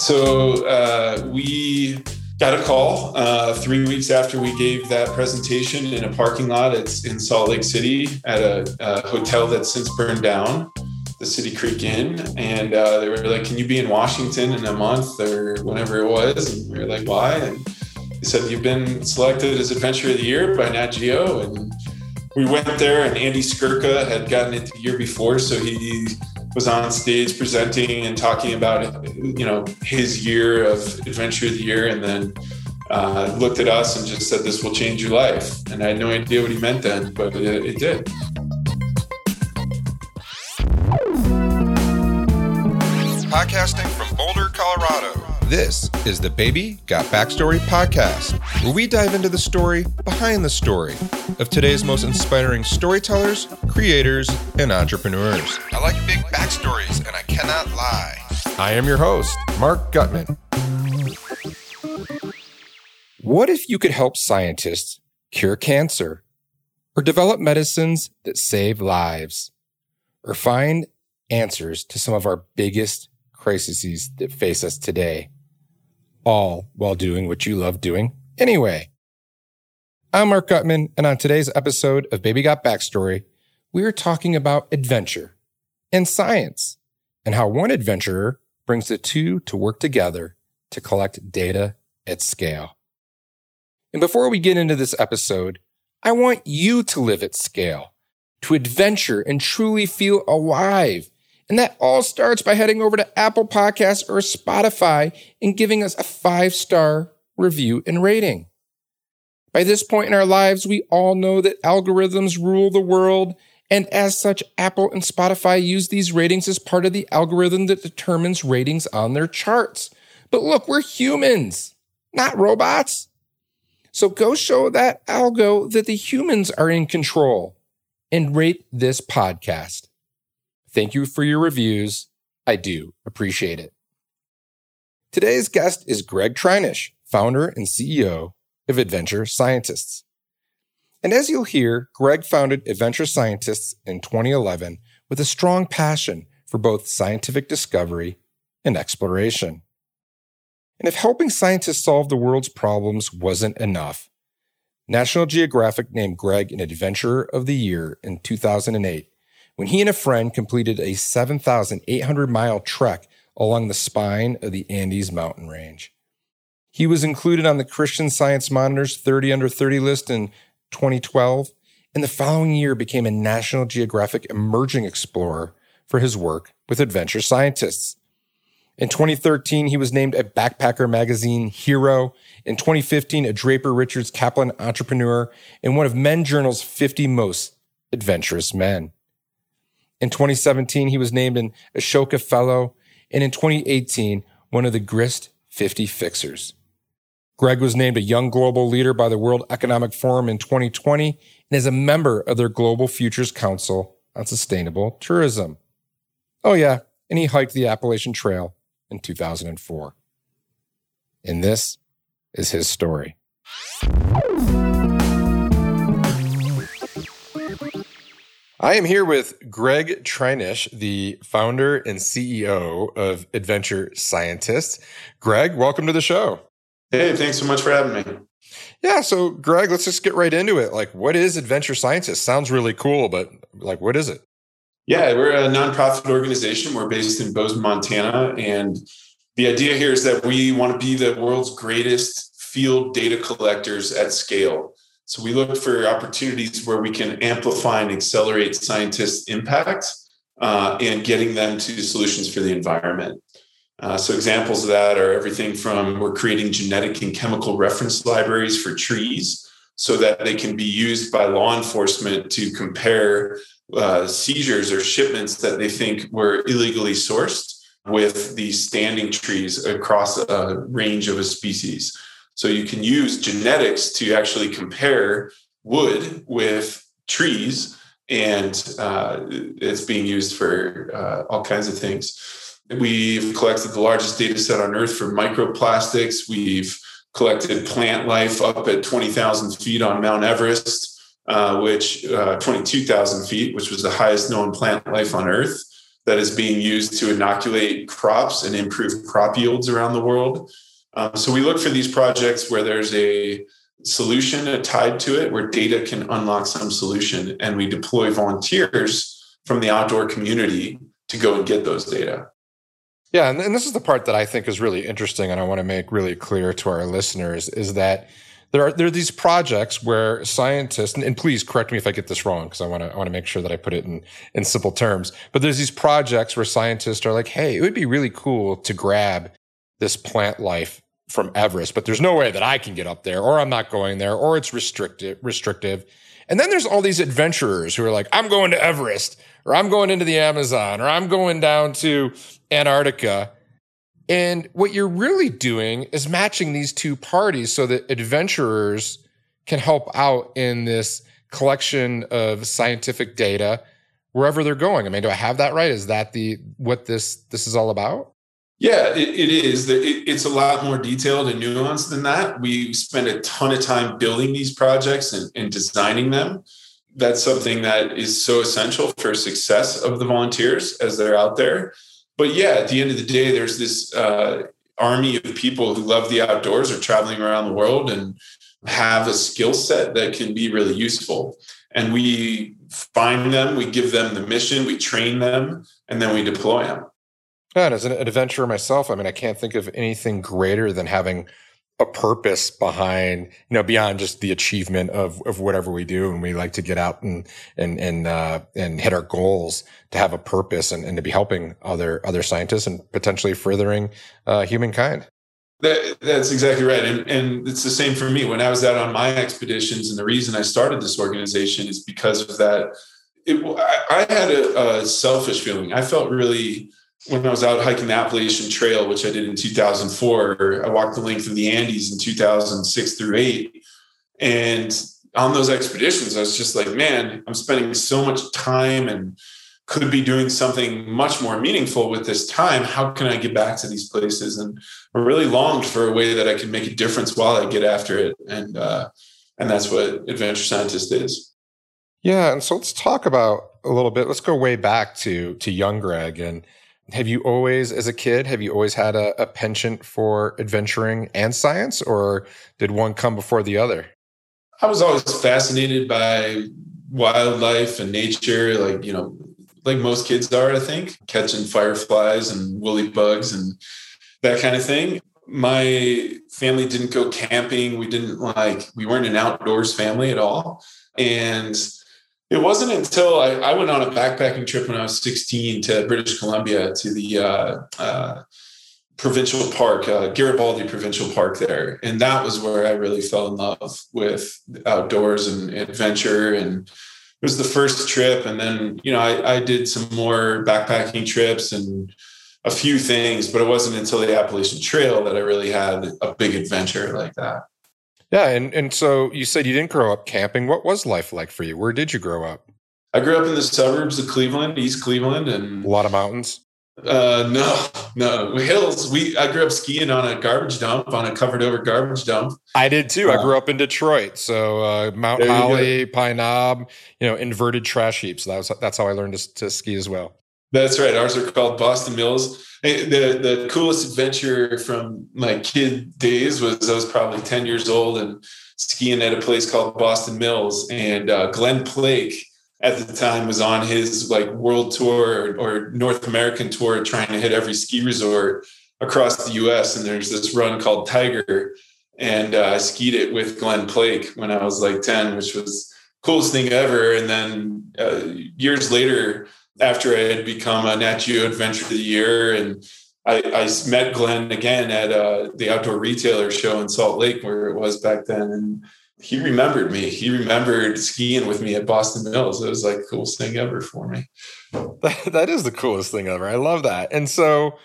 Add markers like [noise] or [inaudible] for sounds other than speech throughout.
So uh, we got a call uh, three weeks after we gave that presentation in a parking lot. It's in Salt Lake City at a, a hotel that's since burned down, the City Creek Inn. And uh, they were like, Can you be in Washington in a month or whenever it was? And we were like, Why? And they said, You've been selected as Adventure of the Year by Nat Geo. And we went there, and Andy Skurka had gotten it the year before. So he was on stage presenting and talking about you know his year of adventure of the year and then uh, looked at us and just said this will change your life. And i had no idea what he meant then but it, it did. Podcasting from boulder colorado this is the Baby Got Backstory podcast, where we dive into the story behind the story of today's most inspiring storytellers, creators, and entrepreneurs. I like big backstories, and I cannot lie. I am your host, Mark Gutman. What if you could help scientists cure cancer, or develop medicines that save lives, or find answers to some of our biggest crises that face us today? All while doing what you love doing anyway. I'm Mark Gutman, and on today's episode of Baby Got Backstory, we are talking about adventure and science and how one adventurer brings the two to work together to collect data at scale. And before we get into this episode, I want you to live at scale, to adventure and truly feel alive and that all starts by heading over to Apple Podcasts or Spotify and giving us a five star review and rating. By this point in our lives, we all know that algorithms rule the world. And as such, Apple and Spotify use these ratings as part of the algorithm that determines ratings on their charts. But look, we're humans, not robots. So go show that algo that the humans are in control and rate this podcast. Thank you for your reviews. I do appreciate it. Today's guest is Gregg Treinish, founder and CEO of Adventure Scientists. And as you'll hear, Gregg founded Adventure Scientists in 2011 with a strong passion for both scientific discovery and exploration. And if helping scientists solve the world's problems wasn't enough, National Geographic named Gregg an Adventurer of the Year in 2008 when he and a friend completed a 7,800 mile trek along the spine of the Andes mountain range. He was included on the Christian Science Monitor's 30 under 30 list in 2012, and the following year became a National Geographic Emerging Explorer for his work with adventure scientists. In 2013, he was named a Backpacker Magazine hero. In 2015, a Draper Richards Kaplan entrepreneur and one of Men Journal's 50 most adventurous men. In 2017, he was named an Ashoka Fellow, and in 2018, one of the Grist 50 Fixers. Gregg was named a Young Global Leader by the World Economic Forum in 2020 and is a member of their Global Futures Council on Sustainable Tourism. Oh, yeah, and he hiked the Appalachian Trail in 2004. And this is his story. I am here with Gregg Treinish, the founder and CEO of Adventure Scientists. Gregg, welcome to the show. Hey, thanks so much for having me. Yeah, so Gregg, let's just get right into it. Like, what is Adventure Scientists? Sounds really cool, but like, what is it? Yeah, we're a nonprofit organization. We're based in Bozeman, Montana. And the idea here is that we want to be the world's greatest field data collectors at scale. So we look for opportunities where we can amplify and accelerate scientists' impact uh, and getting them to solutions for the environment. Uh, so examples of that are everything from we're creating genetic and chemical reference libraries for trees so that they can be used by law enforcement to compare uh, seizures or shipments that they think were illegally sourced with these standing trees across a range of a species. So you can use genetics to actually compare wood with trees, and uh, it's being used for uh, all kinds of things. We've collected the largest data set on Earth for microplastics. We've collected plant life up at 20,000 feet on Mount Everest, uh, which uh, 22,000 feet, which was the highest known plant life on Earth. that is being used to inoculate crops and improve crop yields around the world. Um, so we look for these projects where there's a solution tied to it, where data can unlock some solution, and we deploy volunteers from the outdoor community to go and get those data. Yeah, and, and this is the part that I think is really interesting, and I want to make really clear to our listeners is that there are there are these projects where scientists and, and please correct me if I get this wrong because I want to I want to make sure that I put it in in simple terms. But there's these projects where scientists are like, hey, it would be really cool to grab this plant life from Everest, but there's no way that I can get up there, or I'm not going there, or it's restrictive restrictive. And then there's all these adventurers who are like, I'm going to Everest, or I'm going into the Amazon, or I'm going down to Antarctica. And what you're really doing is matching these two parties so that adventurers can help out in this collection of scientific data wherever they're going. I mean, do I have that right? Is that the what this this is all about? Yeah, it, it is. It, it's a lot more detailed and nuanced than that. We spend a ton of time building these projects and, and designing them. That's something that is so essential for success of the volunteers as they're out there but yeah, at the end of the day, there's this uh, army of people who love the outdoors, are traveling around the world, and have a skill set that can be really useful. And we find them, we give them the mission, we train them, and then we deploy them. And as an adventurer myself, I mean, I can't think of anything greater than having a purpose behind, you know, beyond just the achievement of, of whatever we do. And we like to get out and, and, and, uh, and hit our goals to have a purpose and, and to be helping other, other scientists and potentially furthering, uh, humankind. That, that's exactly right. And, and it's the same for me. When I was out on my expeditions, and the reason I started this organization is because of that. It, I, I had a, a selfish feeling. I felt really, when I was out hiking the Appalachian Trail, which I did in 2004, I walked the length of the Andes in 2006 through eight. And on those expeditions, I was just like, man, I'm spending so much time and could be doing something much more meaningful with this time. How can I get back to these places? And I really longed for a way that I can make a difference while I get after it. And, uh, and that's what Adventure Scientist is. Yeah. And so let's talk about a little bit. Let's go way back to, to young Gregg and, have you always, as a kid, have you always had a, a penchant for adventuring and science, or did one come before the other? I was always fascinated by wildlife and nature, like, you know, like most kids are, I think, catching fireflies and woolly bugs and that kind of thing. My family didn't go camping. We didn't like, we weren't an outdoors family at all. And it wasn't until I, I, went on a backpacking trip when I was 16 to British Columbia to the uh, uh, provincial park, uh, Garibaldi Provincial Park there. And that was where I really fell in love with outdoors and adventure. And it was the first trip. And then, you know, I, I did some more backpacking trips and a few things, but it wasn't until the Appalachian Trail that I really had a big adventure like that. Yeah, and and so you said you didn't grow up camping. What was life like for you? Where did you grow up? I grew up in the suburbs of Cleveland, East Cleveland, and a lot of mountains. Uh, no, no [laughs] hills. We I grew up skiing on a garbage dump, on a covered over garbage dump. I did too. Uh, I grew up in Detroit, so uh, Mount Holly, Pine Knob, you know, inverted trash heaps. That was that's how I learned to, to ski as well. That's right. Ours are called Boston Mills. The the coolest adventure from my kid days was I was probably 10 years old and skiing at a place called Boston Mills. And uh, Glen Plake at the time was on his like world tour or, or North American tour trying to hit every ski resort across the US and there's this run called Tiger. And uh, I skied it with Glen Plake when I was like 10 which was coolest thing ever. And then uh, years later after I had become a Nat Geo Adventure of the Year, and I, I met Glen again at uh, the Outdoor Retailer Show in Salt Lake, where it was back then, and he remembered me. He remembered skiing with me at Boston Mills. It was like the coolest thing ever for me. that is the coolest thing ever. I love that. And so,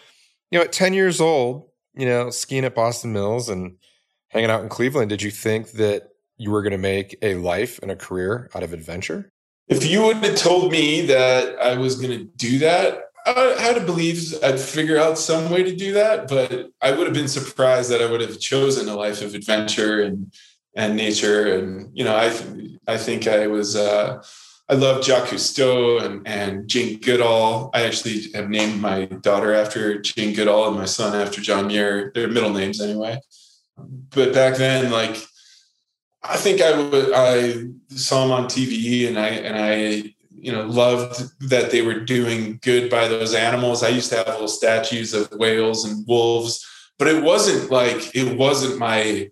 you know, at 10 years old, you know, skiing at Boston Mills and hanging out in Cleveland, did you think that you were going to make a life and a career out of adventure? If you would have told me that I was going to do that, I had to believe I'd figure out some way to do that. But I would have been surprised that I would have chosen a life of adventure and and nature. And you know, I I think I was uh, I love Jacques Cousteau and, and Jane Goodall. I actually have named my daughter after Jane Goodall and my son after John Muir. Their middle names anyway. But back then, like I think I saw them on TV and I and I you know loved that they were doing good by those animals. I used to have little statues of whales and wolves, but it wasn't like it wasn't my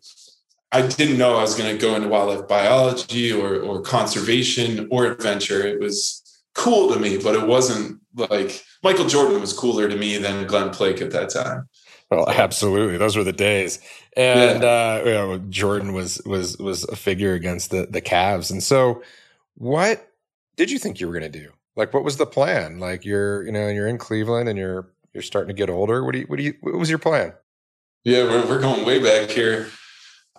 I didn't know I was going to go into wildlife biology or, or conservation or adventure. It was cool to me, but it wasn't like Michael Jordan was cooler to me than Glen Plake at that time. Well, absolutely, those were the days, and yeah. uh, you know, Jordan was was was a figure against the the Cavs. And so, what did you think you were going to do? Like, what was the plan? Like, you're you know, you're in Cleveland and you're you're starting to get older. What do you what do you what was your plan? Yeah, we're we're going way back here.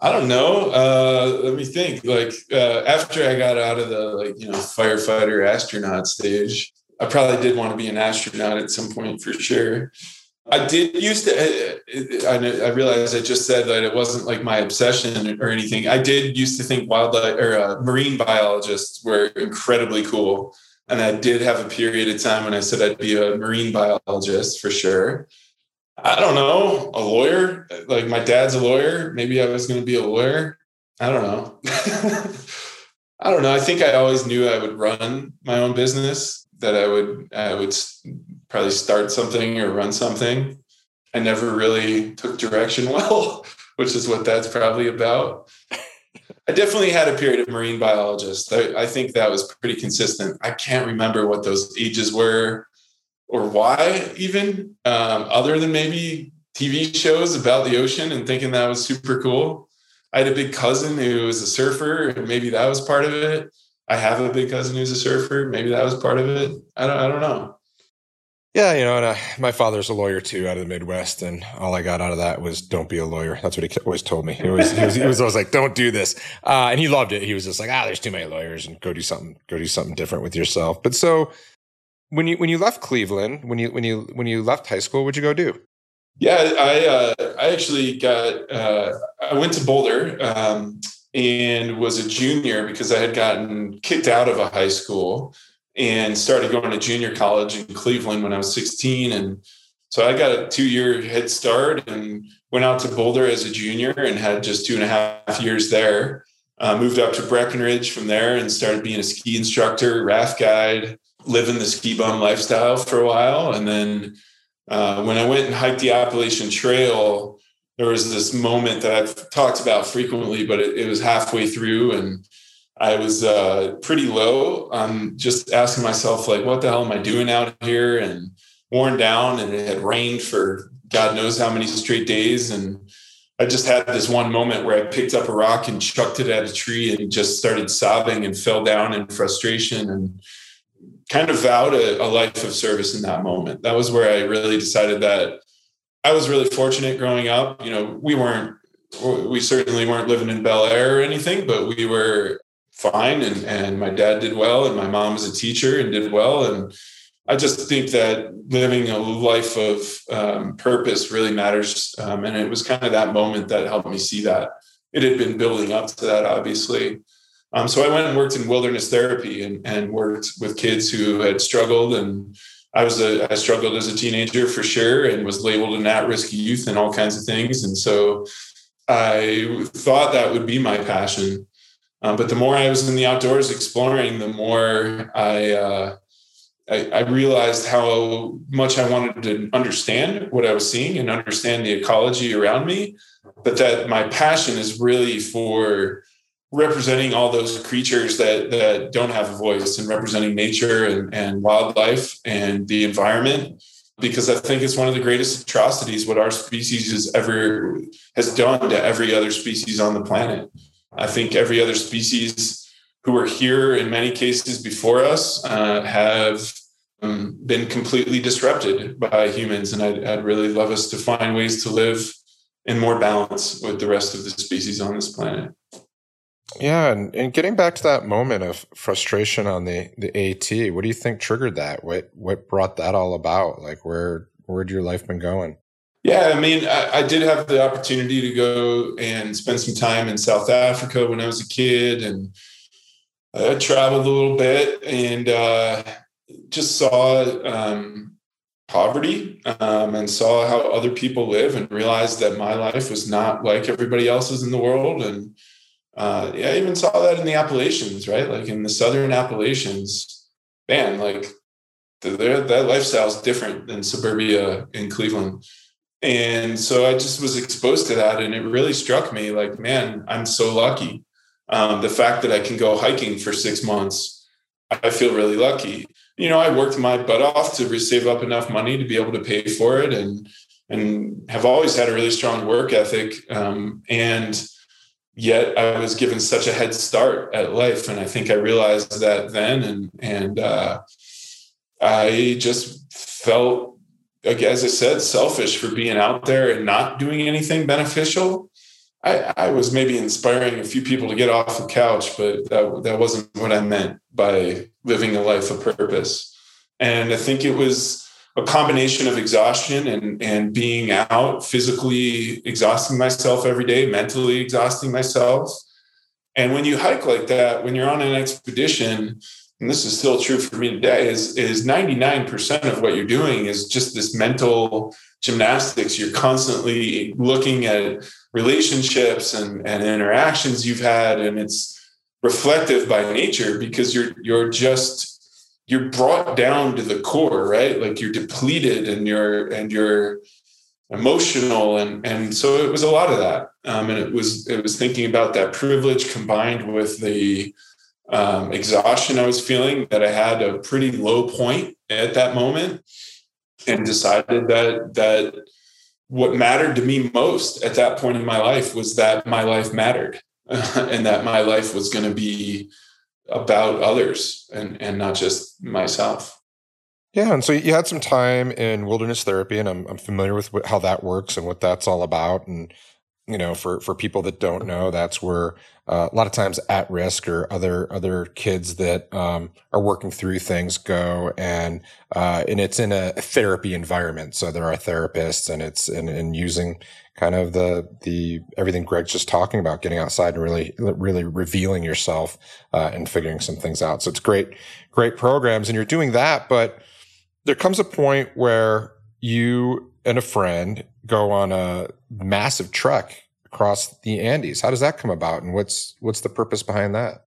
I don't know. Uh, let me think. Like uh, after I got out of the like you know firefighter astronaut stage, I probably did want to be an astronaut at some point for sure. I did used to. Uh, I, I realized I just said that it wasn't like my obsession or anything. I did used to think wildlife or uh, marine biologists were incredibly cool, and I did have a period of time when I said I'd be a marine biologist for sure. I don't know, a lawyer. Like my dad's a lawyer. Maybe I was going to be a lawyer. I don't know. [laughs] I don't know. I think I always knew I would run my own business. That I would I would probably start something or run something. I never really took direction [laughs] well, which is what that's probably about. I definitely had a period of marine biologist. I, I think that was pretty consistent. I can't remember what those ages were or why even um, other than maybe TV shows about the ocean and thinking that was super cool. I had a big cousin who was a surfer, and maybe that was part of it. I have a big cousin who's a surfer. Maybe that was part of it. I don't. I don't know. Yeah, you know, and uh, my father's a lawyer too, out of the Midwest, and all I got out of that was "Don't be a lawyer." That's what he always told me. It was, he was, he was always like, "Don't do this," uh, and he loved it. He was just like, "Ah, there's too many lawyers, and go do something, go do something different with yourself." But so, when you when you left Cleveland, when you when you when you left high school, what'd you go do? Yeah, I uh, I actually got uh, I went to Boulder um, and was a junior because I had gotten kicked out of a high school and started going to junior college in Cleveland when I was 16 and so I got a two year head start and went out to Boulder as a junior and had just two and a half years there. Uh, moved up to Breckenridge from there and started being a ski instructor, raft guide, living the ski bum lifestyle for a while. And then uh, when I went and hiked the Appalachian Trail, there was this moment that I've talked about frequently, but it, it was halfway through and I was uh, pretty low. I'm just asking myself, like, what the hell am I doing out here? And worn down, and it had rained for God knows how many straight days. And I just had this one moment where I picked up a rock and chucked it at a tree and just started sobbing and fell down in frustration. And kind of vowed a, a, life of service in that moment. That was where I really decided that I was really fortunate growing up. You know, we weren't, we certainly weren't living in Bel Air or anything, but we were fine. And, and my dad did well, and my mom was a teacher and did well. And I just think that living a life of um, purpose really matters. Um, and it was kind of that moment that helped me see that. It had been building up to that, obviously. Um, so I went and worked in wilderness therapy and, and worked with kids who had struggled. And I was a, I struggled as a teenager for sure and was labeled an at-risk youth and all kinds of things. And so I thought that would be my passion. Um, but the more I was in the outdoors exploring, the more I, uh, I, I realized how much I wanted to understand what I was seeing and understand the ecology around me. But that my passion is really for representing all those creatures that that don't have a voice and representing nature and, and wildlife and the environment because I think it's one of the greatest atrocities what our species has ever has done to every other species on the planet. I think every other species who are here in many cases before us uh, have um, been completely disrupted by humans, and I'd, I'd really love us to find ways to live in more balance with the rest of the species on this planet. Yeah, and, and getting back to that moment of frustration on the the AT, what do you think triggered that? What what brought that all about? Like where where'd your life been going? Yeah, I mean, I, I, did have the opportunity to go and spend some time in South Africa when I was a kid, and I traveled a little bit and uh, just saw um, poverty um, and saw how other people live and realized that my life was not like everybody else's in the world. And uh, yeah, I even saw that in the Appalachians, right? Like in the Southern Appalachians, man, like that lifestyle is different than suburbia in Cleveland. And so I just was exposed to that. And it really struck me like, man, I'm so lucky. Um, the fact that I can go hiking for six months, I feel really lucky. You know, I worked my butt off to save up enough money to be able to pay for it and and have always had a really strong work ethic. Um, and yet I was given such a head start at life. And I think I realized that then and and uh, I just felt like as I said, selfish for being out there and not doing anything beneficial. I, I, was maybe inspiring a few people to get off the couch, but that, that wasn't what I meant by living a life of purpose. And I think it was a combination of exhaustion and, and being out, physically exhausting myself every day, mentally exhausting myself. And when you hike like that, when you're on an expedition, and this is still true for me today, is, is 99% of what you're doing is just this mental gymnastics. You're constantly looking at relationships and, and interactions you've had, and it's reflective by nature because you're you're just you're brought down to the core, right? Like you're depleted and you're and you're emotional and and so it was a lot of that um, and it was it was thinking about that privilege combined with the um, exhaustion I was feeling that I had a pretty low point at that moment and decided that that what mattered to me most at that point in my life was that my life mattered [laughs] and that my life was going to be about others and and not just myself. Yeah and so you had some time in wilderness therapy and i'm, I'm familiar with how that works and what that's all about and you know, for for people that don't know, that's where uh, a lot of times at risk or other other kids that um, are working through things go, and uh, and it's in a therapy environment. So there are therapists, and it's and, and using kind of the the everything Gregg's just talking about, getting outside and really really revealing yourself uh, and figuring some things out. So it's great great programs, and you're doing that, but there comes a point where you and a friend go on a massive trek across the Andes. How does that come about, and what's what's the purpose behind that?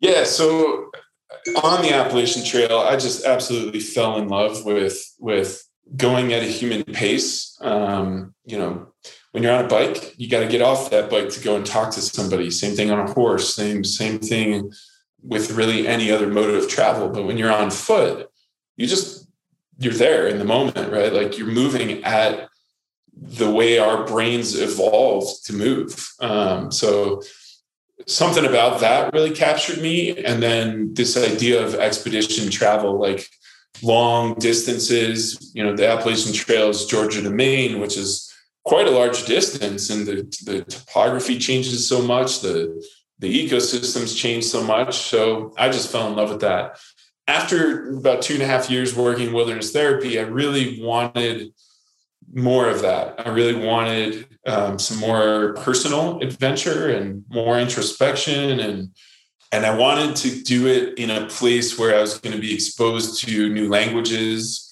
Yeah, so on the Appalachian Trail, I just absolutely fell in love with with going at a human pace. Um, you know, when you're on a bike, you got to get off that bike to go and talk to somebody. Same thing on a horse. Same same thing with really any other mode of travel. But when you're on foot, you just you're there in the moment, right? Like you're moving at the way our brains evolved to move. Um, so something about that really captured me. And then this idea of expedition travel, like long distances, you know, the Appalachian Trails, Georgia to Maine, which is quite a large distance and the, the topography changes so much, the, the ecosystems change so much. So I just fell in love with that after about two and a half years working wilderness therapy, I really wanted more of that. I really wanted um, some more personal adventure and more introspection, and and I wanted to do it in a place where I was going to be exposed to new languages,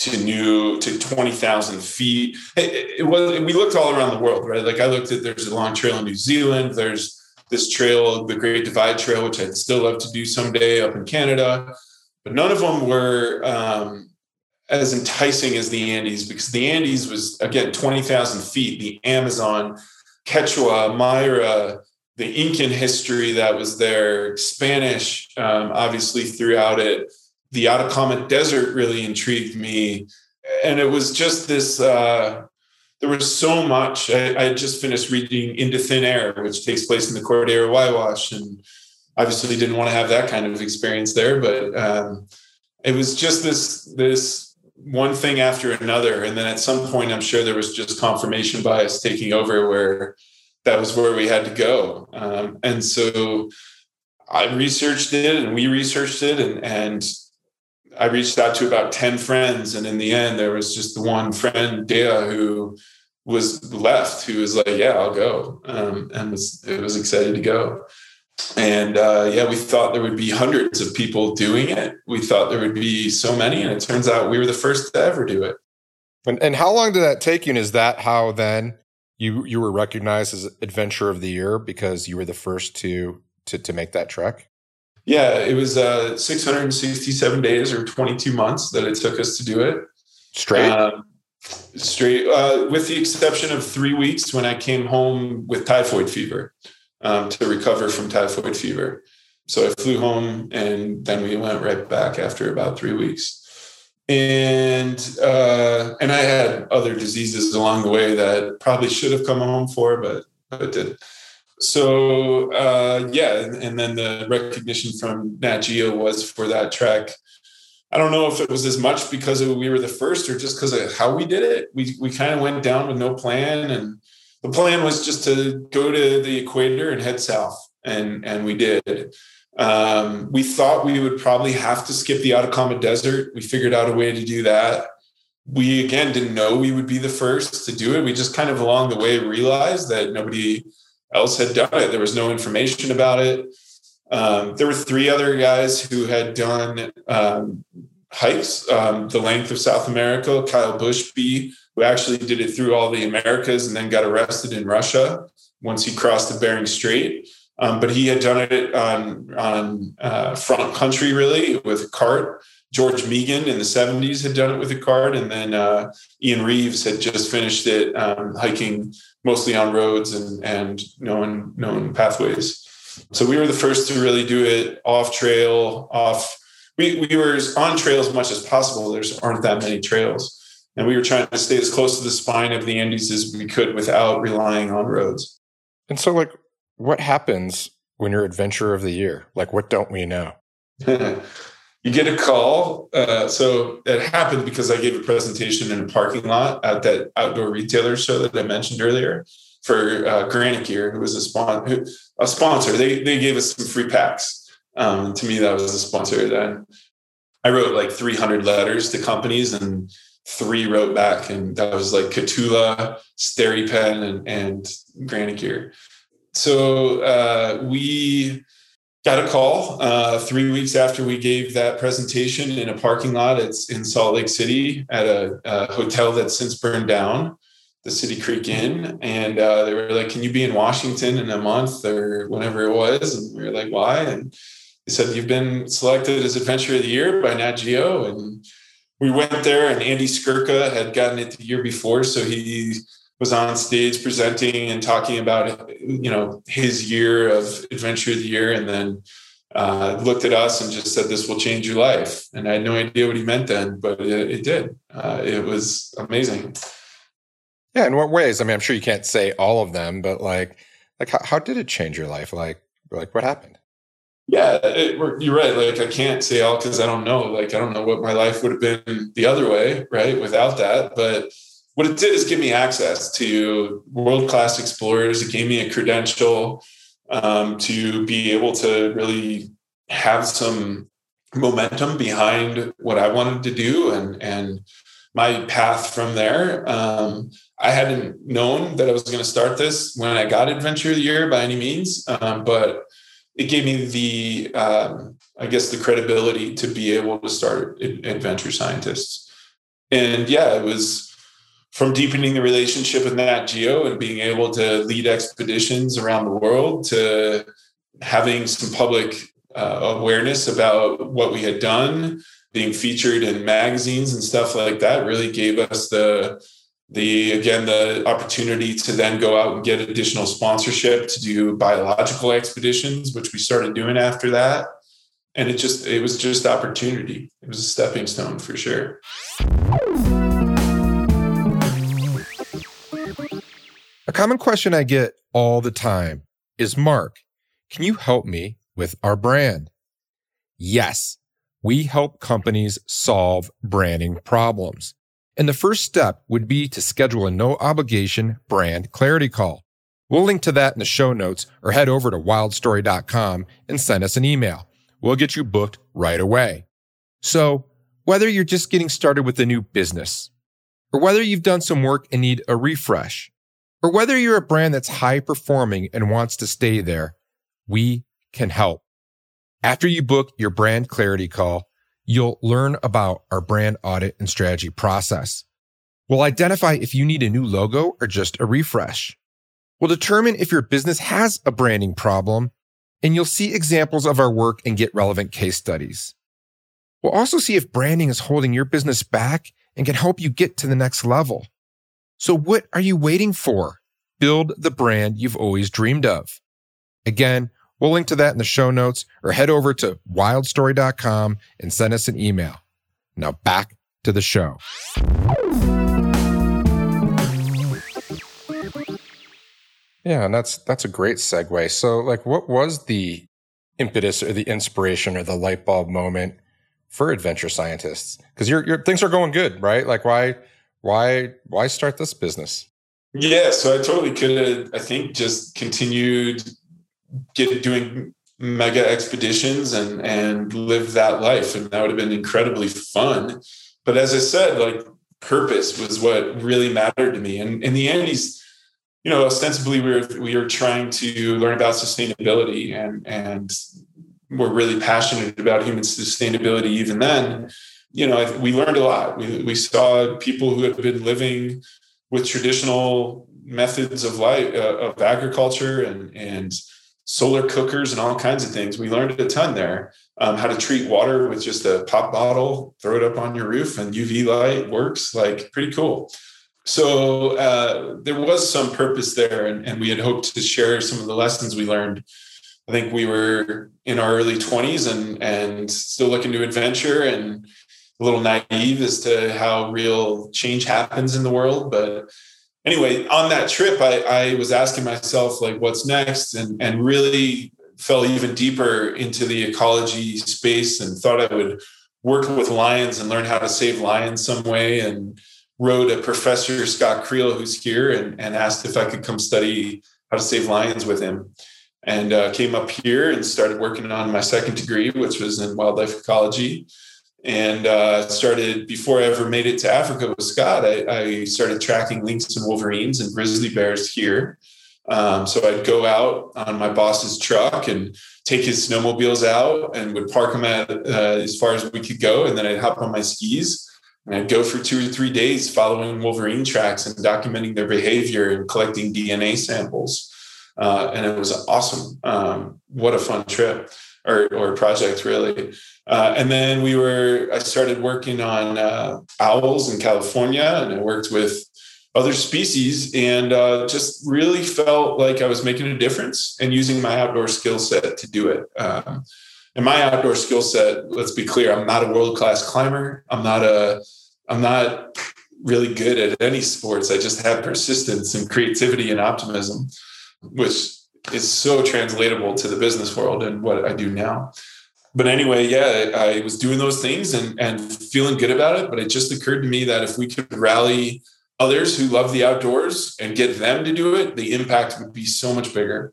to new to twenty thousand feet. It, it was we looked all around the world, right? Like I looked at there's a long trail in New Zealand. There's this trail, the Great Divide Trail, which I'd still love to do someday up in Canada but none of them were um, as enticing as the Andes because the Andes was again twenty thousand feet. The Amazon, Quechua, Maya, the Incan history that was there, Spanish, um, obviously throughout it. The Atacama Desert really intrigued me, and it was just this. Uh, there was so much. I, I just finished reading Into Thin Air, which takes place in the Cordillera Huayhuash, and obviously didn't want to have that kind of experience there, but um, it was just this this one thing after another, and then at some point, I'm sure there was just confirmation bias taking over where that was where we had to go, um, and so I researched it, and we researched it, and and I reached out to about ten friends, and in the end, there was just the one friend, Deia, who was left, who was like, "Yeah, I'll go," um, and was it was excited to go. And uh, yeah, we thought there would be hundreds of people doing it. We thought there would be so many, and it turns out we were the first to ever do it. And, and how long did that take you? And is that how then you you were recognized as Adventure of the Year because you were the first to to to make that trek? Yeah, it was uh, 667 days or 22 months that it took us to do it. Straight. Um, straight, uh, with the exception of three weeks when I came home with typhoid fever um, to recover from typhoid fever. So I flew home and then we went right back after about three weeks. And uh, and I had other diseases along the way that probably should have come home for, but but did. So uh, yeah, and then the recognition from Nat Geo was for that trek. I don't know if it was as much because we were the first or just because of how we did it. We we kind of went down with no plan, and the plan was just to go to the equator and head south, and and we did. Um, we thought we would probably have to skip the Atacama Desert. We figured out a way to do that. We again didn't know we would be the first to do it. We just kind of along the way realized that nobody else had done it. There was no information about it. Um, there were three other guys who had done um, hikes um, the length of South America. Karl Bushby, who actually did it through all the Americas and then got arrested in Russia once he crossed the Bering Strait. Um, but he had done it on on uh, front country really with a cart. George Meegan in the 70s had done it with a cart, and then uh, Ian Reeves had just finished it um, hiking mostly on roads and and known known pathways. So we were the first to really do it off trail, off. We we were on trail as much as possible. There's aren't that many trails, and we were trying to stay as close to the spine of the Andes as we could without relying on roads. And so, like, what happens when you're adventurer of the year? Like, what don't we know? [laughs] you get a call. Uh, so it happened because I gave a presentation in a parking lot at that outdoor retailer show that I mentioned earlier for uh, Granite Gear, who was a, spon- who, a sponsor. They, they gave us some free packs. Um, to me, that was a sponsor. Then I wrote like 300 letters to companies and three wrote back. And that was like Kahtoola, SteriPen, and, and Granite Gear. So uh, we got a call uh, three weeks after we gave that presentation in a parking lot. It's in Salt Lake City at a, a hotel that's since burned down, the City Creek Inn. And uh, they were like, "Can you be in Washington in a month or whenever it was?" And we were like, "Why?" And they said, "You've been selected as Adventure of the Year by Nat Geo." And we went there, and Andy Skurka had gotten it the year before, so he was on stage presenting and talking about you know his year of adventure of the year and then uh, looked at us and just said this will change your life. And i had no idea what he meant then but it, it did. Uh, it was amazing. Yeah in what ways? I mean i'm sure you can't say all of them but like like how, how did it change your life? Like like what happened yeah it, you're right like i can't say all because i don't know like i don't know what my life would have been the other way right without that but what it did is give me access to world class explorers. It gave me a credential um, to be able to really have some momentum behind what I wanted to do and and my path from there. Um, I hadn't known that I was going to start this when I got Adventure of the Year by any means, um, but it gave me the um, I guess the credibility to be able to start Adventure Scientists. And yeah, it was from deepening the relationship with Nat Geo and being able to lead expeditions around the world to having some public uh, awareness about what we had done, being featured in magazines and stuff like that really gave us the the again the opportunity to then go out and get additional sponsorship to do biological expeditions which we started doing after that and it just it was just opportunity it was a stepping stone for sure A common question I get all the time is Mark, can you help me with our brand? Yes, we help companies solve branding problems. And the first step would be to schedule a no obligation brand clarity call. We'll link to that in the show notes or head over to wildstory.com and send us an email. We'll get you booked right away. So whether you're just getting started with a new business or whether you've done some work and need a refresh, or whether you're a brand that's high performing and wants to stay there, we can help. After you book your brand clarity call, you'll learn about our brand audit and strategy process. We'll identify if you need a new logo or just a refresh. We'll determine if your business has a branding problem, and you'll see examples of our work and get relevant case studies. We'll also see if branding is holding your business back and can help you get to the next level. So what are you waiting for? Build the brand you've always dreamed of. Again, we'll link to that in the show notes or head over to wildstory.com and send us an email. Now back to the show. Yeah, and that's that's a great segue. So like what was the impetus or the inspiration or the light bulb moment for adventure scientists? Because your your things are going good, right? Like why why why start this business? Yeah, so I totally could have, I think, just continued get doing mega expeditions and and live that life, and that would have been incredibly fun. But as I said, like purpose was what really mattered to me. And in the Andes, you know, ostensibly we were we were trying to learn about sustainability and and we're really passionate about human sustainability even then you know, we learned a lot. We, we saw people who had been living with traditional methods of life, uh, of agriculture and, and solar cookers and all kinds of things. We learned a ton there. Um, how to treat water with just a pop bottle, throw it up on your roof, and UV light works. Like pretty cool. So uh, there was some purpose there, and, and we had hoped to share some of the lessons we learned. I think we were in our early 20s and and still looking to adventure and a little naive as to how real change happens in the world. But anyway, on that trip, I, I was asking myself, like, what's next? And, and really fell even deeper into the ecology space and thought I would work with lions and learn how to save lions some way. And wrote a professor, Scott Creel, who's here, and, and asked if I could come study how to save lions with him. And uh, came up here and started working on my second degree, which was in wildlife ecology and uh, started before I ever made it to Africa with Scott. I, I started tracking lynx and wolverines and grizzly bears here. Um, so I'd go out on my boss's truck and take his snowmobiles out and would park them at uh, as far as we could go, and then I'd hop on my skis and I'd go for two or three days following wolverine tracks and documenting their behavior and collecting DNA samples. Uh, and it was awesome. Um, what a fun trip or, or project, really. Uh, and then we were, I started working on uh, owls in California and I worked with other species and uh, just really felt like I was making a difference and using my outdoor skill set to do it. Um, and my outdoor skill set, let's be clear, I'm not a world class climber. I'm not a, I'm not really good at any sports. I just have persistence and creativity and optimism, which is so translatable to the business world and what I do now but anyway, yeah, I was doing those things and, and feeling good about it. But it just occurred to me that if we could rally others who love the outdoors and get them to do it, the impact would be so much bigger.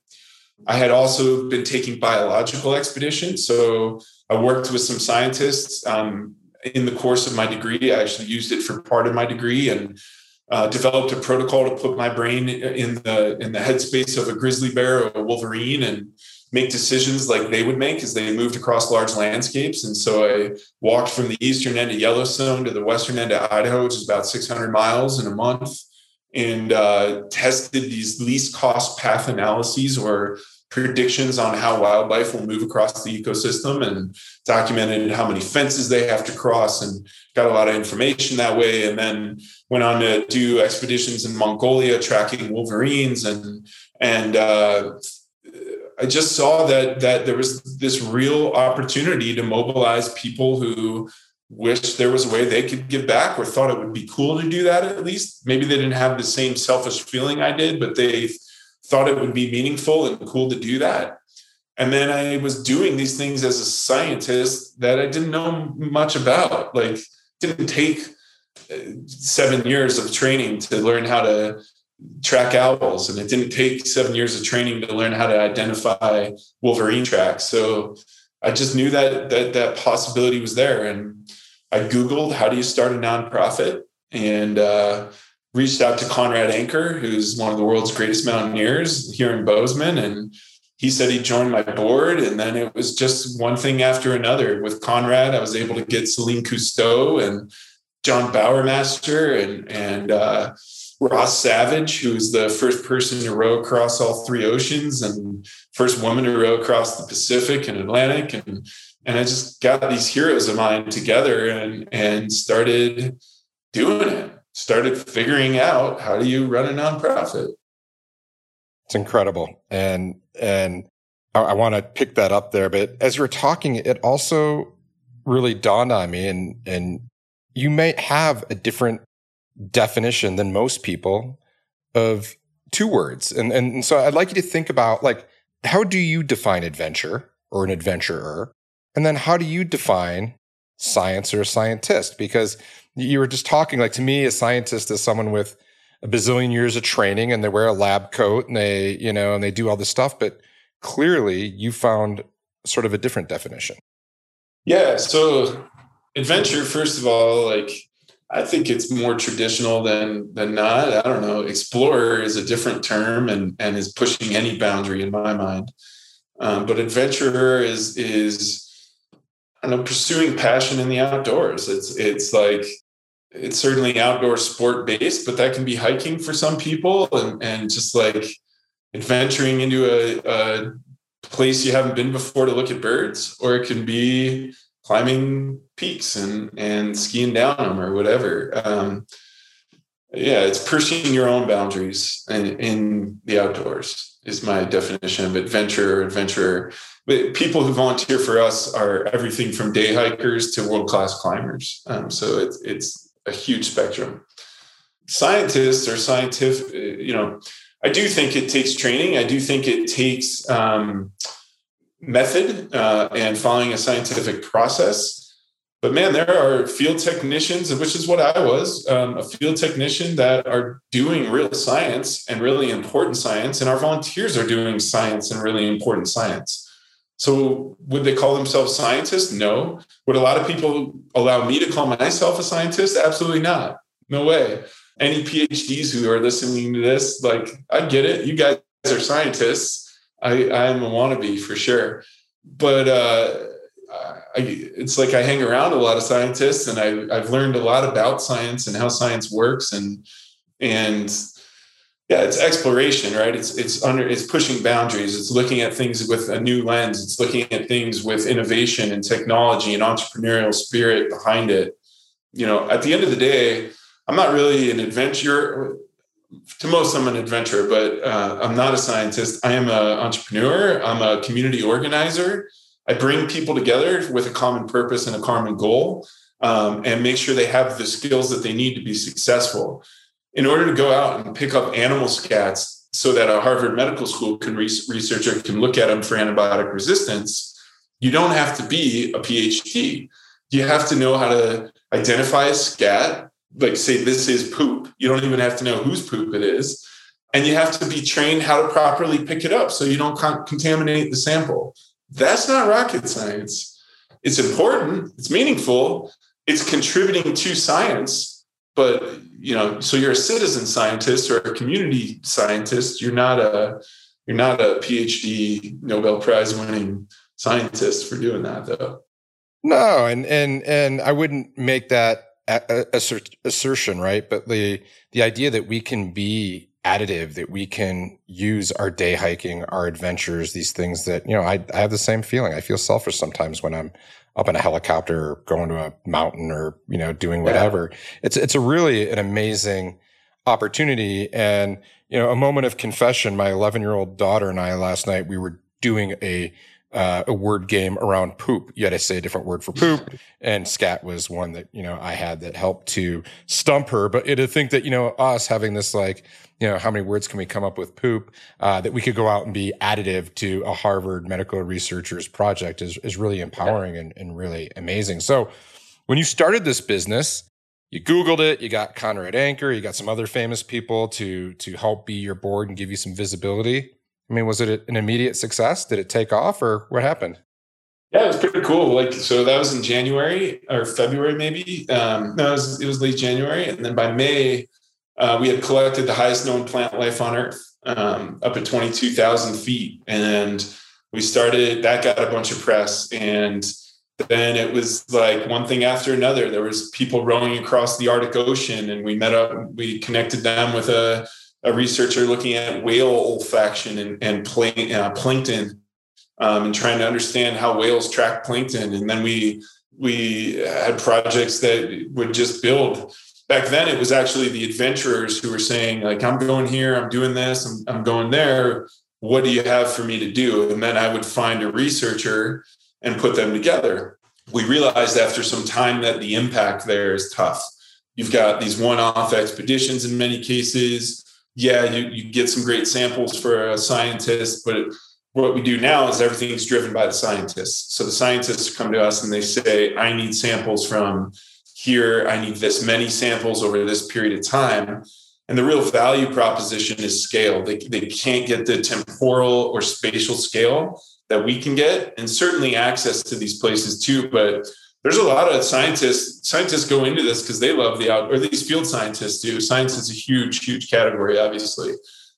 I had also been taking biological expeditions. So I worked with some scientists um, in the course of my degree. I actually used it for part of my degree and uh, developed a protocol to put my brain in the in the headspace of a grizzly bear or a wolverine and make decisions like they would make as they moved across large landscapes. And so I walked from the eastern end of Yellowstone to the western end of Idaho, which is about 600 miles in a month, and uh, tested these least cost path analyses or predictions on how wildlife will move across the ecosystem and documented how many fences they have to cross and got a lot of information that way and then went on to do expeditions in mongolia tracking wolverines and and uh, I just saw that that there was this real opportunity to mobilize people who wished there was a way they could give back or thought it would be cool to do that at least. Maybe they didn't have the same selfish feeling I did, but they thought it would be meaningful and cool to do that. And then I was doing these things as a scientist that I didn't know much about. Like, it didn't take uh, seven years of training to learn how to track owls and it didn't take seven years of training to learn how to identify wolverine tracks so i just knew that that that possibility was there and i googled how do you start a nonprofit and uh, reached out to conrad anker who's one of the world's greatest mountaineers here in bozeman and he said he joined my board, and then it was just one thing after another. With Conrad, I was able to get Celine Cousteau and Jon Bowermaster and and uh, Roz Savage, who's the first person to row across all three oceans and first woman to row across the Pacific and Atlantic, and and I just got these heroes of mine together and and started doing it. Started figuring out how do you run a nonprofit. It's incredible. And and I, I want to pick that up there. But as you were talking, it also really dawned on me and and you may have a different definition than most people of two words. And and so I'd like you to think about like how do you define adventure or an adventurer? And then how do you define science or a scientist? Because you were just talking like to me, a scientist is someone with a bazillion years of training and they wear a lab coat and they, you know, and they do all this stuff. But clearly you found sort of a different definition. Yeah. So adventure, first of all, like I think it's more traditional than than not. I don't know. Explorer is a different term and and is pushing any boundary in my mind. Um, but adventurer is is I don't know pursuing passion in the outdoors. It's it's like it's certainly outdoor sport based, but that can be hiking for some people and, and just like adventuring into a, a place you haven't been before to look at birds, or it can be climbing peaks and, and skiing down them or whatever. Um, yeah, it's pushing your own boundaries in, in the outdoors is my definition of adventure adventurer. But people who volunteer for us are everything from day hikers to world class climbers. Um, so it's it's a huge spectrum. Scientists or scientific, you know, I do think it takes training. I do think it takes um, method uh, and following a scientific process. But man, there are field technicians, which is what I was, um, a field technician that are doing real science and really important science, and our volunteers are doing science and really important science. So, would they call themselves scientists? No. Would a lot of people allow me to call myself a scientist? Absolutely not. No way. Any PhDs who are listening to this, like, I get it. You guys are scientists. I, I'm a wannabe for sure. But uh, I, it's like I hang around a lot of scientists and I, I've learned a lot about science and how science works. And, and yeah it's exploration right? It's it's under it's pushing boundaries. It's looking at things with a new lens. It's looking at things with innovation and technology and entrepreneurial spirit behind it. You know at the end of the day i'm not really an adventurer. To most i'm an adventurer but uh, i'm not a scientist. I am an entrepreneur. I'm a community organizer. I bring people together with a common purpose and a common goal um, and make sure they have the skills that they need to be successful in order to go out and pick up animal scats so that a Harvard Medical School can re- researcher can look at them for antibiotic resistance, you don't have to be a PhD. You have to know how to identify a scat, like say this is poop. You don't even have to know whose poop it is. And you have to be trained how to properly pick it up so you don't con- contaminate the sample. That's not rocket science. It's important, it's meaningful, it's contributing to science, but you know so you're a citizen scientist or a community scientist. You're not a you're not a phd nobel prize winning scientist for doing that though. No and and and i wouldn't make that assertion right? But the the idea that we can be additive that we can use our day hiking our adventures these things that you know I, I have the same feeling i feel selfish sometimes when i'm up in a helicopter or going to a mountain or, you know, doing whatever. Yeah. It's, it's a really an amazing opportunity. And, you know, a moment of confession, my 11 year old daughter and I last night, we were doing a, uh, a word game around poop. You had to say a different word for poop. and scat was one that, you know, I had that helped to stump her. But to think that, you know, us having this like, you know, how many words can we come up with poop uh, that we could go out and be additive to a Harvard medical researcher's project is, is really empowering and, and really amazing. So when you started this business, you Googled it, you got Conrad Anker, you got some other famous people to to help be your board and give you some visibility. I mean, was it an immediate success? Did it take off or what happened? Yeah, it was pretty cool. Like, so that was in January or February, maybe. Um, no, it was, it was late January. And then by May, uh, we had collected the highest known plant life on Earth, um, up at 22,000 feet. And we started, that got a bunch of press. And then it was like one thing after another. There was people rowing across the Arctic Ocean, and we met up, we connected them with a, a researcher looking at whale olfaction and, and play, uh, plankton um, and trying to understand how whales track plankton. And then we we had projects that would just build. Back then it was actually the adventurers who were saying like i'm going here i'm doing this I'm, I'm going there. What do you have for me to do? And then i would find a researcher and put them together. We realized after some time that the impact there is tough. You've got these one-off expeditions in many cases yeah you, you get some great samples for a scientist but what we do now is everything's driven by the scientists so the scientists come to us and they say i need samples from here I need this many samples over this period of time. And the real value proposition is scale. They, they can't get the temporal or spatial scale that we can get, and certainly access to these places too. But there's a lot of scientists, scientists go into this because they love the out, or these field scientists do. Science is a huge, huge category, obviously.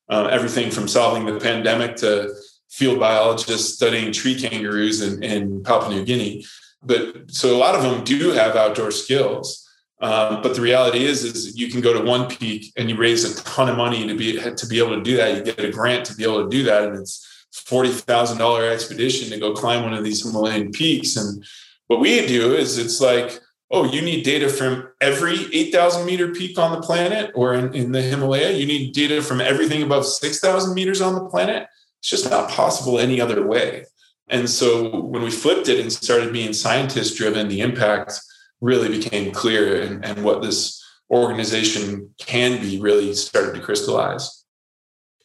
Uh, everything from solving the pandemic to field biologists studying tree kangaroos in, in Papua New Guinea but so a lot of them do have outdoor skills. Um, but the reality is, is you can go to one peak and you raise a ton of money to be to be able to do that. You get a grant to be able to do that, and it's forty thousand dollar expedition to go climb one of these Himalayan peaks. And what we do is, it's like, oh, you need data from every eight thousand meter peak on the planet, or in, in the Himalaya, you need data from everything above six thousand meters on the planet. It's just not possible any other way. And so when we flipped it and started being scientist driven, the impact really became clear and, and what this organization can be really started to crystallize.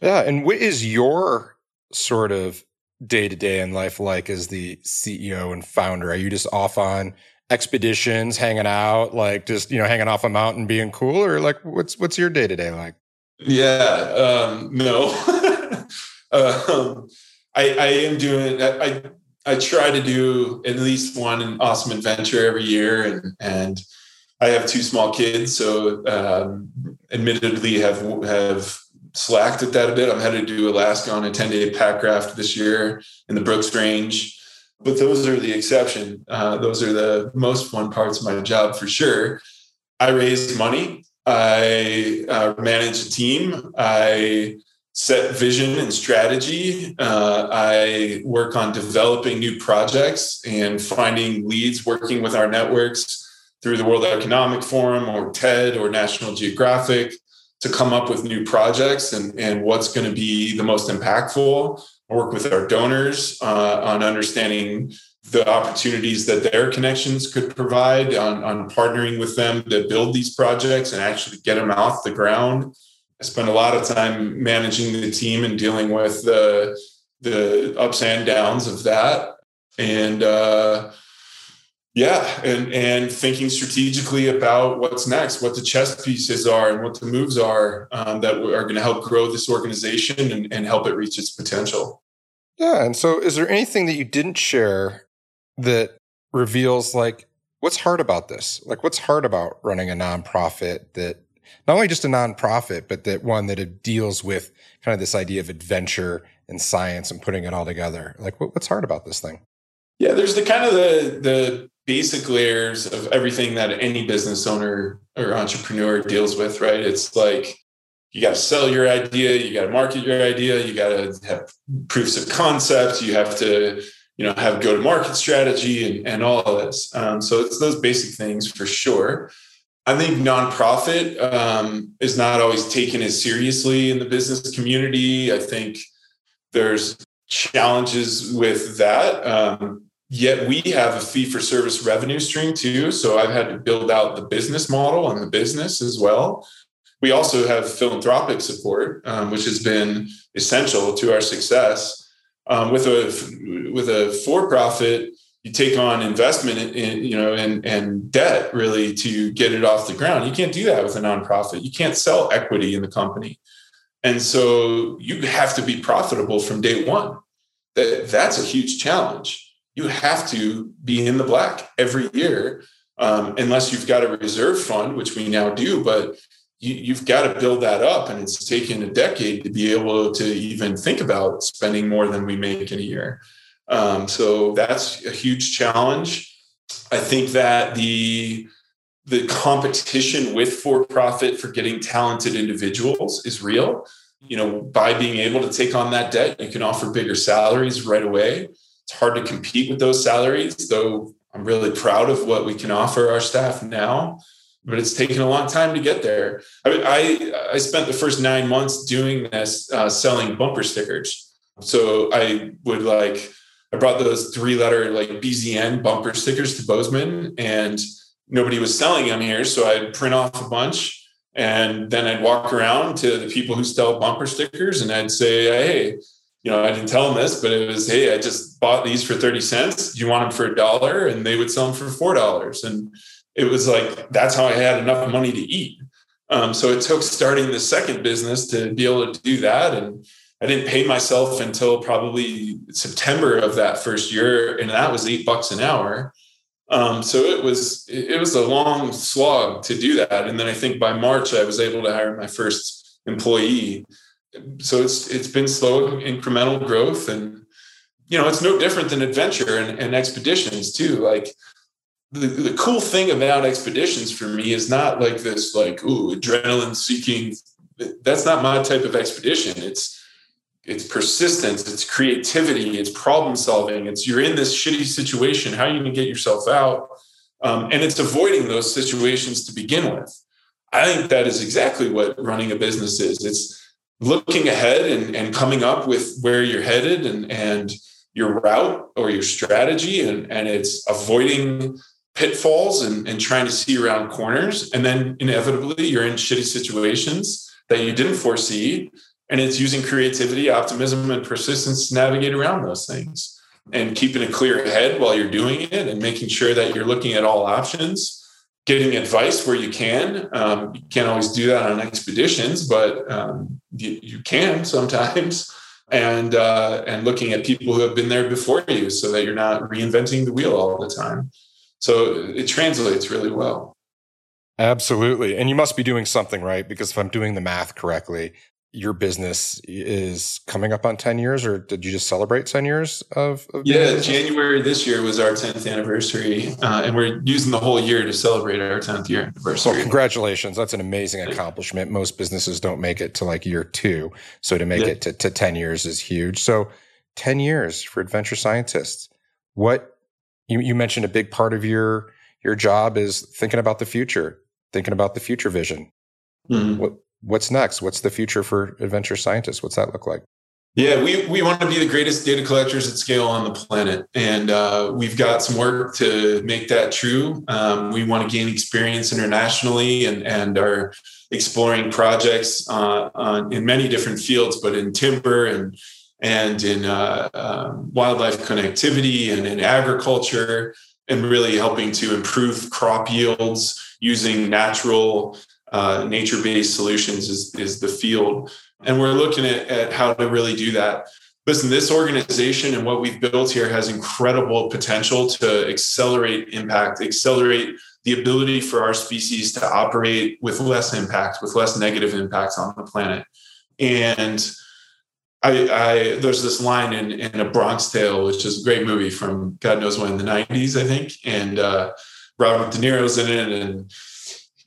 Yeah. And what is your sort of day to day in life like as the CEO and founder? Are you just off on expeditions, hanging out, like just, you know, hanging off a mountain, being cool? Or like what's what's your day to day like? Yeah. Um, no. [laughs] um, I, I am doing I I try to do at least one awesome adventure every year and and I have two small kids, so um, admittedly have have slacked at that a bit. I'm headed to Alaska on a 10 day pack raft this year in the Brooks Range, but those are the exception. Uh, those are the most fun parts of my job for sure. I raise money. I uh, manage a team. I set vision and strategy. Uh, I work on developing new projects and finding leads, working with our networks through the World Economic Forum or TED or National Geographic to come up with new projects and, and what's going to be the most impactful. I work with our donors uh, on understanding the opportunities that their connections could provide, on, on partnering with them to build these projects and actually get them off the ground I spend a lot of time managing the team and dealing with the the ups and downs of that, and uh, yeah, and and thinking strategically about what's next, what the chess pieces are, and what the moves are um, that are going to help grow this organization and, and help it reach its potential. Yeah, and so is there anything that you didn't share that reveals like what's hard about this? Like what's hard about running a nonprofit that not only just a nonprofit, but that one that deals with kind of this idea of adventure and science and putting it all together. Like, what, what's hard about this thing? Yeah, there's the kind of the the basic layers of everything that any business owner or entrepreneur deals with, right? It's like you got to sell your idea, you got to market your idea, you got to have proofs of concept, you have to you know have go to market strategy and, and all of this. Um, so it's those basic things for sure. I think nonprofit um, is not always taken as seriously in the business community. I think there's challenges with that. Um, yet we have a fee for service revenue stream too. So I've had to build out the business model and the business as well. We also have philanthropic support, um, which has been essential to our success. Um, with a with a for profit, you take on investment in, you know and and debt really to get it off the ground you can't do that with a nonprofit you can't sell equity in the company and so you have to be profitable from day one that that's a huge challenge you have to be in the black every year um, unless you've got a reserve fund which we now do but you, have got to build that up. And it's taken a decade to be able to even think about spending more than we make in a year. Um, so that's a huge challenge. I think that the the competition with for profit for getting talented individuals is real. You know, by being able to take on that debt, you can offer bigger salaries right away. It's hard to compete with those salaries, though I'm really proud of what we can offer our staff now but it's taken a long time to get there. I, I, I spent the first nine months doing this, uh, selling bumper stickers. So I would like, I brought those three letter like BZN bumper stickers to Bozeman and nobody was selling them here. So I'd print off a bunch and then I'd walk around to the people who sell bumper stickers and I'd say, Hey, you know, I didn't tell them this, but it was, Hey, I just bought these for 30 cents. You want them for a dollar? And they would sell them for $4. And it was like that's how I had enough money to eat. Um, so it took starting the second business to be able to do that. And I didn't pay myself until probably September of that first year, and that was eight bucks an hour. Um, so it was it was a long slog to do that. And then I think by March I was able to hire my first employee. So it's it's been slow incremental growth, and you know it's no different than adventure and, and expeditions too. Like the, the cool thing about expeditions for me is not like this like ooh adrenaline seeking. That's not my type of expedition. It's it's persistence it's creativity it's problem solving it's you're in this shitty situation how are you going to get yourself out? Um, and it's avoiding those situations to begin with. I think that is exactly what running a business is. It's looking ahead and, and coming up with where you're headed and and your route or your strategy and, and it's avoiding pitfalls and, and trying to see around corners. And then inevitably you're in shitty situations that you didn't foresee. And it's using creativity, optimism, and persistence to navigate around those things and keeping a clear head while you're doing it and making sure that you're looking at all options, getting advice where you can. Um, you can't always do that on expeditions, but um, you, you, can sometimes. [laughs] And uh, and looking at people who have been there before you, so that you're not reinventing the wheel all the time. So it translates really well. Absolutely. And you must be doing something right because if I'm doing the math correctly, your business is coming up on 10 years or did you just celebrate 10 years of, of yeah january this year was our 10th anniversary uh, and we're using the whole year to celebrate our 10th year anniversary well congratulations that's an amazing accomplishment most businesses don't make it to like year two so to make yeah. it to, to 10 years is huge so 10 years for adventure scientists what you, you mentioned a big part of your your job is thinking about the future, thinking about the future vision. Mm-hmm. What what's next? What's the future for adventure scientists? What's that look like? Yeah, we, we want to be the greatest data collectors at scale on the planet. And uh, we've got some work to make that true. Um, we want to gain experience internationally and, and are exploring projects uh, on, in many different fields, but in timber and and in uh, um, wildlife connectivity and in agriculture, and really helping to improve crop yields using natural, uh, nature based solutions is, is the field. And we're looking at, at how to really do that. Listen, this organization and what we've built here has incredible potential to accelerate impact, accelerate the ability for our species to operate with less impact, with less negative impacts on the planet. And I, I, there's this line in in a Bronx Tale, which is a great movie from God knows when in the '90s, I think, and uh, Robert De Niro's in it, and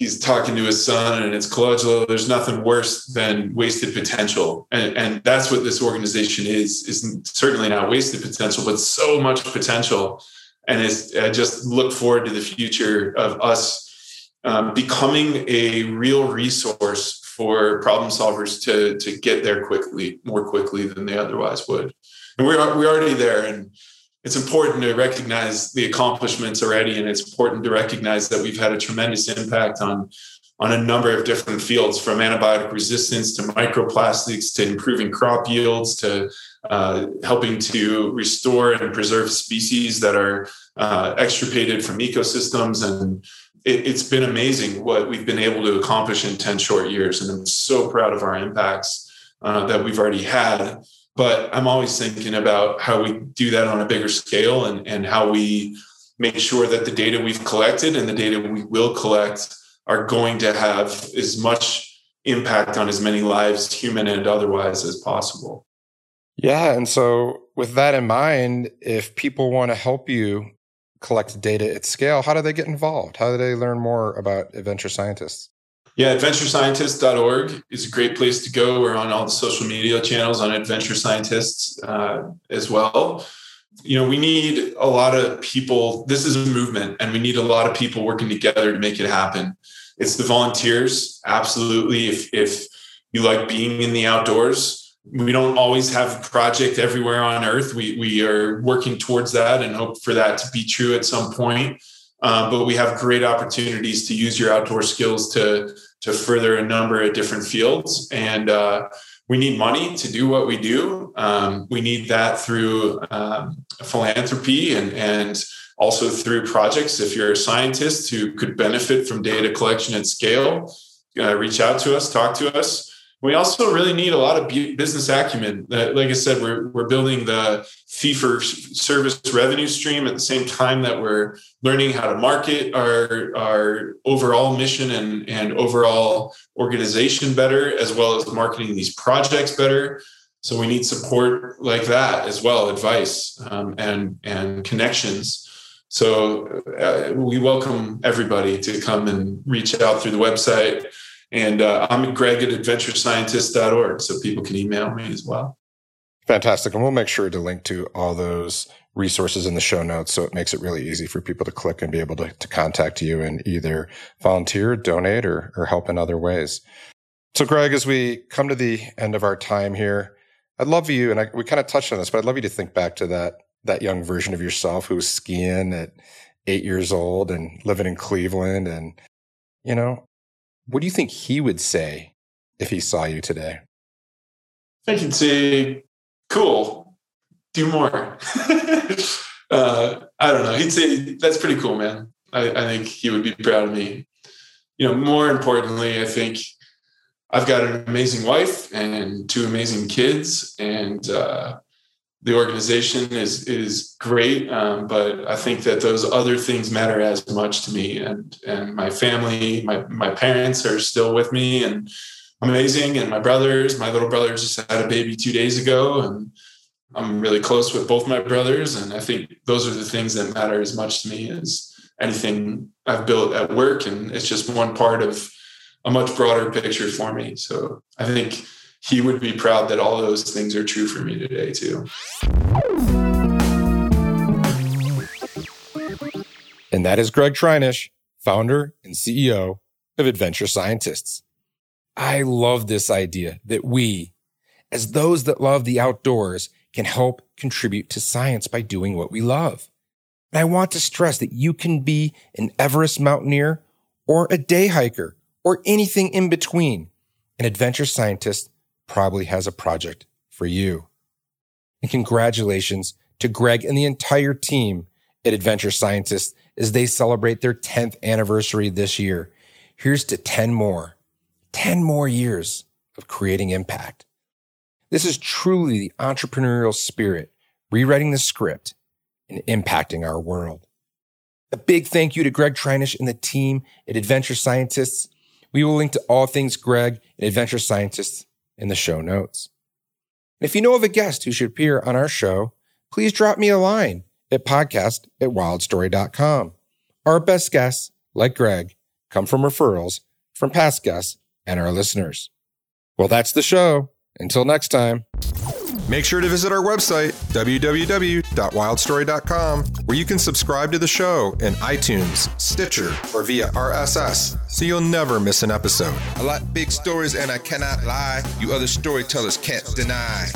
he's talking to his son, and it's Calogero. There's nothing worse than wasted potential, and, and that's what this organization is. Is certainly not wasted potential, but so much potential, and it's, I just look forward to the future of us um, becoming a real resource for problem solvers to to get there quickly, more quickly than they otherwise would. And we're we're already there, and it's important to recognize the accomplishments already, and it's important to recognize that we've had a tremendous impact on on a number of different fields, from antibiotic resistance to microplastics to improving crop yields to uh, helping to restore and preserve species that are uh, extirpated from ecosystems and it, has been amazing what we've been able to accomplish in 10 short years. And I'm so proud of our impacts uh, that we've already had. But I'm always thinking about how we do that on a bigger scale and, and how we make sure that the data we've collected and the data we will collect are going to have as much impact on as many lives, human and otherwise, as possible. Yeah. And so, with that in mind, if people want to help you collect data at scale, how do they get involved? How do they learn more about adventure scientists? Yeah, adventurescientists.org is a great place to go. We're on all the social media channels on Adventure Scientists uh, as well. You know, we need a lot of people. This is a movement, and we need a lot of people working together to make it happen. It's the volunteers, absolutely. If if you like being in the outdoors, we don't always have a project everywhere on Earth. We we are working towards that and hope for that to be true at some point. Uh, but we have great opportunities to use your outdoor skills to to further a number of different fields. And uh, we need money to do what we do. Um, we need that through um, philanthropy and and also through projects. If you're a scientist who could benefit from data collection at scale uh, reach out to us talk to us we also really need a lot of business acumen. Like I said, we're, we're building the fee for service revenue stream at the same time that we're learning how to market our, our overall mission and, and overall organization better, as well as marketing these projects better. So we need support like that as well, advice um, and, and connections. So uh, we welcome everybody to come and reach out through the website and uh, I'm Gregg at adventurescientist.org, so people can email me as well. Fantastic. And we'll make sure to link to all those resources in the show notes. So it makes it really easy for people to click and be able to, to contact you and either volunteer, donate, or, or help in other ways. So, Gregg, as we come to the end of our time here, I'd love you, and I, we kind of touched on this, but I'd love you to think back to that that young version of yourself who was skiing at eight years old and living in Cleveland, and you know, what do you think he would say if he saw you today? I he'd say, cool, do more. [laughs] uh, I don't know. He'd say, that's pretty cool, man. I, I think he would be proud of me. You know, more importantly, I think I've got an amazing wife and two amazing kids, and uh, the organization is is great, um, but I think that those other things matter as much to me. And and my family, my my parents are still with me and amazing. And my brothers, my little brother just had a baby two days ago, and I'm really close with both my brothers. And I think those are the things that matter as much to me as anything I've built at work. And it's just one part of a much broader picture for me. So I think he would be proud that all those things are true for me today too. And that is Gregg Treinish, founder and CEO of Adventure Scientists. I love this idea that we, as those that love the outdoors, can help contribute to science by doing what we love. And I want to stress that you can be an Everest mountaineer or a day hiker or anything in between. An adventure scientist probably has a project for you. And congratulations to Gregg and the entire team at Adventure Scientists as they celebrate their 10th anniversary this year. Here's to 10 more, 10 more years of creating impact. This is truly the entrepreneurial spirit, rewriting the script and impacting our world. A big thank you to Gregg Treinish and the team at Adventure Scientists. We will link to all things Gregg and Adventure Scientists in the show notes. If you know of a guest who should appear on our show, please drop me a line at podcast at wildstory.com. Our best guests, like Gregg, come from referrals from past guests and our listeners. Well, that's the show. Until next time. Make sure to visit our website, www.wildstory.com, where you can subscribe to the show in iTunes, Stitcher, or via RSS, so you'll never miss an episode. I like big stories and I cannot lie. You other storytellers can't deny.